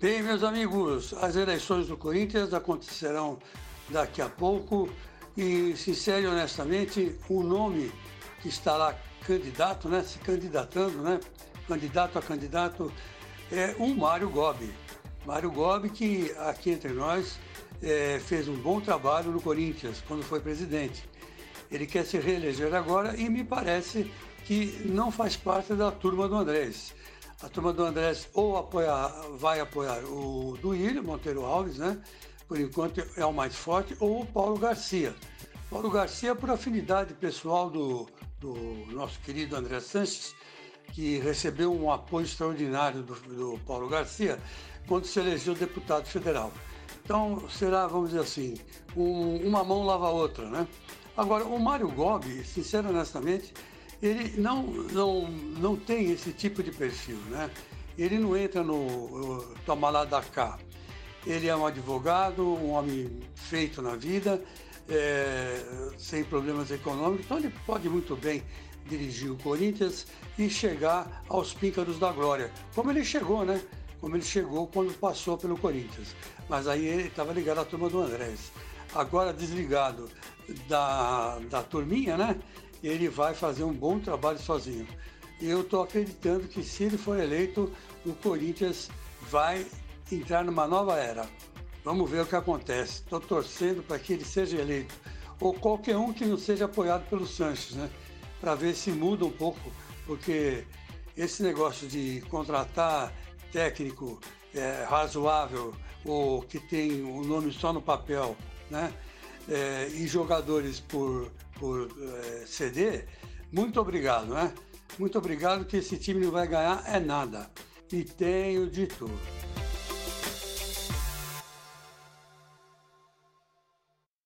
Bem, meus amigos, as eleições do Corinthians acontecerão daqui a pouco e, sincero e honestamente, o nome que está lá candidato, né, se candidatando, né, candidato a candidato, é o Mário Gobi. Mário Gobi, que aqui entre nós é, fez um bom trabalho no Corinthians quando foi presidente. Ele quer se reeleger agora e me parece que não faz parte da turma do Andrés. A turma do Andrés ou apoia, vai apoiar o Duílio Monteiro Alves, né? Por enquanto é o mais forte, ou o Paulo Garcia. Paulo Garcia, por afinidade pessoal do, do nosso querido André Sanches, que recebeu um apoio extraordinário do, do Paulo Garcia quando se elegeu deputado federal. Então será, vamos dizer assim, um, uma mão lava a outra, né? Agora, o Mário Gobi, sincero honestamente, ele não, não, não tem esse tipo de perfil, né? Ele não entra no toma lá da cá. Ele é um advogado, um homem feito na vida, é, sem problemas econômicos, então ele pode muito bem dirigir o Corinthians e chegar aos píncaros da glória, como ele chegou, né? Como ele chegou quando passou pelo Corinthians. Mas aí ele estava ligado à turma do Andrés. Agora desligado da, da turminha, né? Ele vai fazer um bom trabalho sozinho. E eu estou acreditando que se ele for eleito, o Corinthians vai entrar numa nova era. Vamos ver o que acontece. Estou torcendo para que ele seja eleito. Ou qualquer um que não seja apoiado pelo Sanches, né? Para ver se muda um pouco, porque esse negócio de contratar técnico é, razoável ou que tem o um nome só no papel, né? É, e jogadores por por é, ceder, muito obrigado, né? Muito obrigado que esse time não vai ganhar é nada. E tenho de tudo.